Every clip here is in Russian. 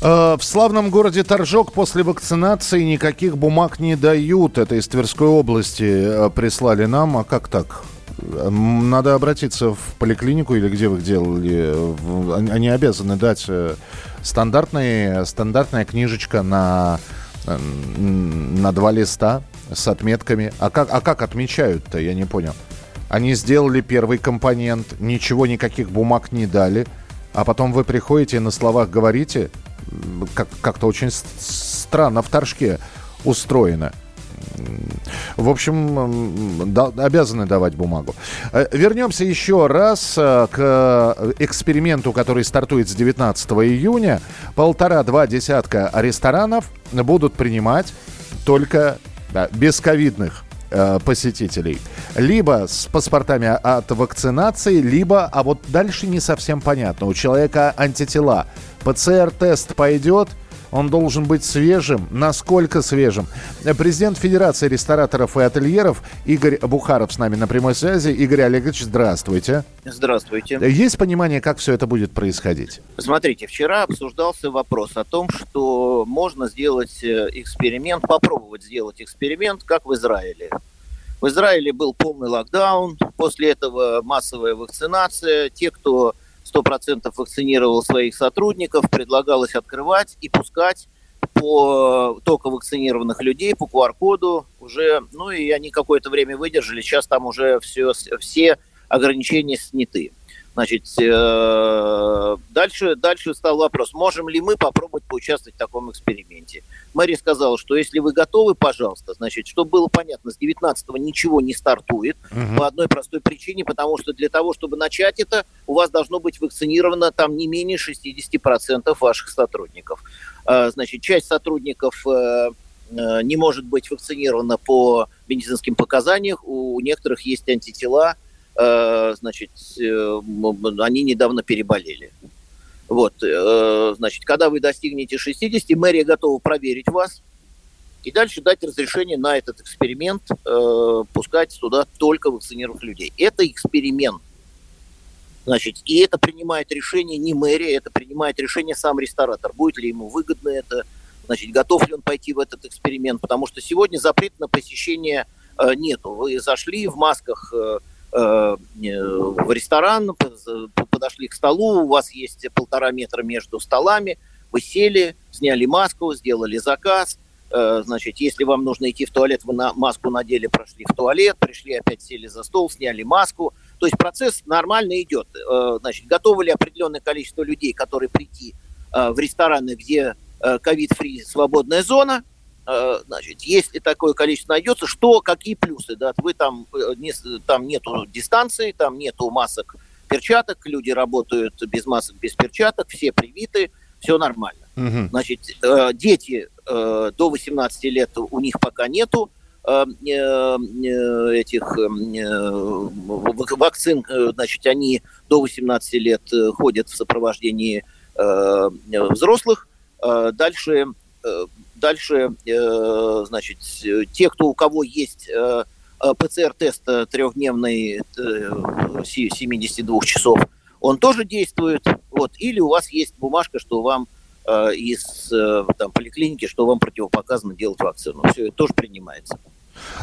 В славном городе Торжок после вакцинации никаких бумаг не дают. Это из Тверской области э, прислали нам. А как так? Надо обратиться в поликлинику или где вы их делали. Они обязаны дать э, стандартный, стандартная книжечка на, э, на два листа с отметками. А как, а как отмечают-то, я не понял. Они сделали первый компонент, ничего, никаких бумаг не дали. А потом вы приходите и на словах говорите, как, как-то очень странно в Торжке устроено. В общем, обязаны давать бумагу. Э, Вернемся еще раз э, к эксперименту, который стартует с 19 июня. Полтора-два десятка ресторанов будут принимать только да, бесковидных э, посетителей. Либо с паспортами от вакцинации, либо, а вот дальше не совсем понятно. У человека антитела. ПЦР-тест пойдет, он должен быть свежим. Насколько свежим? Президент Федерации рестораторов и ательеров Игорь Бухаров с нами на прямой связи. Игорь Олегович, здравствуйте. Здравствуйте. Есть понимание, как все это будет происходить? Смотрите, вчера обсуждался вопрос о том, что можно сделать э, эксперимент, попробовать сделать эксперимент, как в Израиле. В Израиле был полный локдаун, после этого массовая вакцинация. Те, кто 100% вакцинировал своих сотрудников, предлагалось открывать и пускать по только вакцинированных людей по QR-коду уже, ну и они какое-то время выдержали, сейчас там уже все, все ограничения сняты. Значит, э, дальше, дальше стал вопрос, можем ли мы попробовать поучаствовать в таком эксперименте. Мэрия сказала, что если вы готовы, пожалуйста, значит, чтобы было понятно, с 19-го ничего не стартует по одной простой причине, потому что для того, чтобы начать это, у вас должно быть вакцинировано там не менее 60% ваших сотрудников. Э, Значит, часть сотрудников э, э, не может быть вакцинирована по медицинским показаниям, у некоторых есть антитела, значит, э, они недавно переболели. Вот, э, значит, когда вы достигнете 60, мэрия готова проверить вас и дальше дать разрешение на этот эксперимент, э, пускать туда только вакцинированных людей. Это эксперимент. Значит, и это принимает решение не мэрия, это принимает решение сам ресторатор. Будет ли ему выгодно это, значит, готов ли он пойти в этот эксперимент, потому что сегодня запрет на посещение э, нету. Вы зашли в масках э, э, в ресторан, подошли к столу, у вас есть полтора метра между столами, вы сели, сняли маску, сделали заказ, Э, значит, если вам нужно идти в туалет, вы на маску надели, прошли в туалет, пришли, опять сели за стол, сняли маску. То есть процесс нормально идет. Э, Значит, готовы ли определенное количество людей, которые прийти э, в рестораны, где э, ковид-фри свободная зона, Э, значит, если такое количество найдется, что, какие плюсы, да, вы там, э, не, там нету дистанции, там нету масок, перчаток, люди работают без масок, без перчаток, все привиты, все нормально. Мгм. Значит, э, дети э, до 18 лет у них пока нету э, э, э, этих э, э, вак- вакцин, э, значит, они до 18 лет э, ходят в сопровождении э, э, взрослых. Э, Дальше, э, дальше, э, значит, э, те, кто у кого есть э, э, ПЦР-тест э, трехдневный э, си- 72 часов, он тоже действует. Вот. Или у вас есть бумажка, что вам э, из э, там, поликлиники, что вам противопоказано делать вакцину. Все это тоже принимается.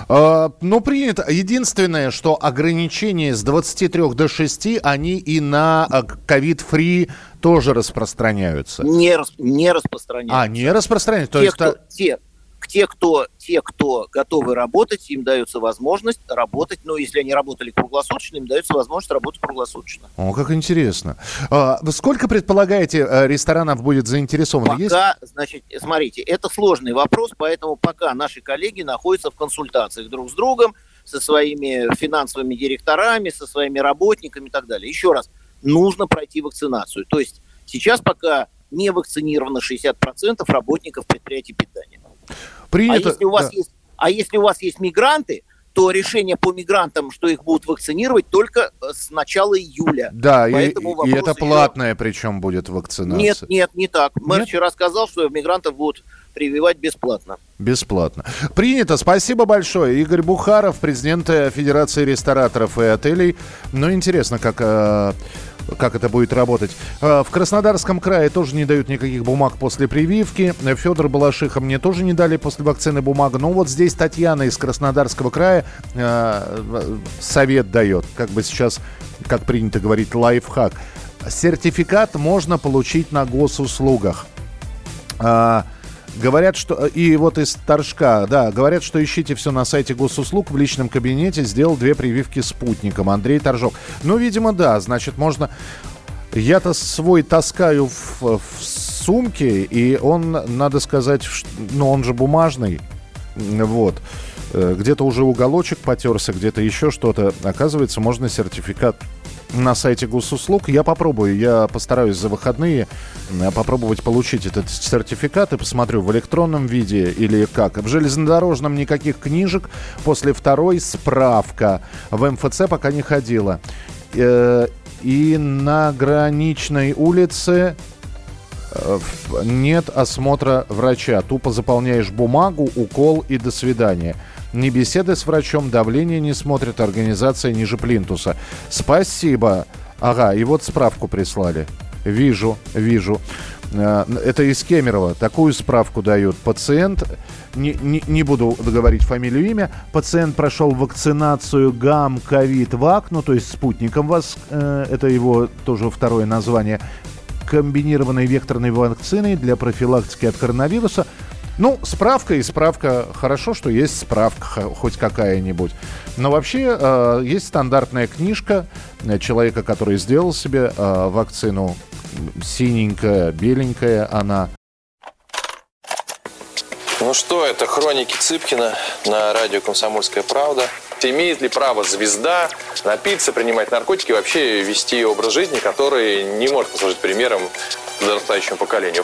Ну, принято. Единственное, что ограничения с 23 до 6, они и на а, ковид-фри тоже распространяются. Не, рас- не распространяется. А, не распространяются. То те, есть, кто, те, те, кто, те, кто готовы работать, им дается возможность работать. Ну, если они работали круглосуточно, им дается возможность работать круглосуточно. О, как интересно. А, сколько, предполагаете, э, ресторанов будет заинтересовано? Есть? Пока, значит, смотрите, это сложный вопрос, поэтому пока наши коллеги находятся в консультациях друг с другом, со своими финансовыми директорами, со своими работниками и так далее. Еще раз, нужно пройти вакцинацию. То есть сейчас пока не вакцинировано 60% работников предприятий питания. А Принято. если у вас Да. есть, а если у вас есть мигранты, то решение по мигрантам, что их будут вакцинировать, только э, с начала июля. Да, и, и это платная еще... причем будет вакцинация. Нет, нет, не так. Мэр нет? вчера сказал, что мигрантов будут прививать бесплатно. Бесплатно. Принято. Спасибо большое. Игорь Бухаров, президент Федерации рестораторов и отелей. Ну, интересно, как э, как это будет работать. А, в Краснодарском крае тоже не дают никаких бумаг после прививки. Федор Балашиха мне тоже не дали после вакцины бумагу. Но вот здесь Татьяна из Краснодарского края э, совет дает, как бы сейчас, как принято говорить, лайфхак. Сертификат можно получить на госуслугах. А, Говорят, что... И вот из Торжка, да, говорят, что ищите все на сайте госуслуг. В личном кабинете сделал две прививки спутником. Андрей Торжок. Ну, видимо, да, значит, можно... Я-то свой таскаю в, в сумке, и он, надо сказать, ну, он же бумажный. Вот. Э, где-то уже уголочек потерся, где-то еще что-то. Оказывается, можно сертификат на сайте госуслуг. Я попробую, я постараюсь за выходные э, попробовать получить этот сертификат и посмотрю в электронном виде или как. В железнодорожном никаких книжек. После второй справка. В МФЦ пока не ходила. Э, и на граничной улице э, нет осмотра врача. Тупо заполняешь бумагу, укол и до свидания. Ни беседы с врачом, давление не смотрит, организация ниже плинтуса. Спасибо. Ага, и вот справку прислали. Вижу, вижу. Э, это из Кемерово. Такую справку дают. Пациент, не, не, не буду говорить фамилию, имя, пациент прошел вакцинацию ГАМ, ковид, ВАК, ну то есть спутником вас, э, это его тоже второе название, комбинированной векторной вакциной для профилактики от коронавируса. Ну, справка и справка. Хорошо, что есть справка хоть какая-нибудь. Но вообще э, есть стандартная книжка э, человека, который сделал себе э, вакцину. Синенькая, беленькая она. Ну что, это хроники Цыпкина на радио «Комсомольская правда». Имеет ли право звезда напиться, принимать наркотики и вообще вести образ жизни, который не может послужить примером подрастающему поколению?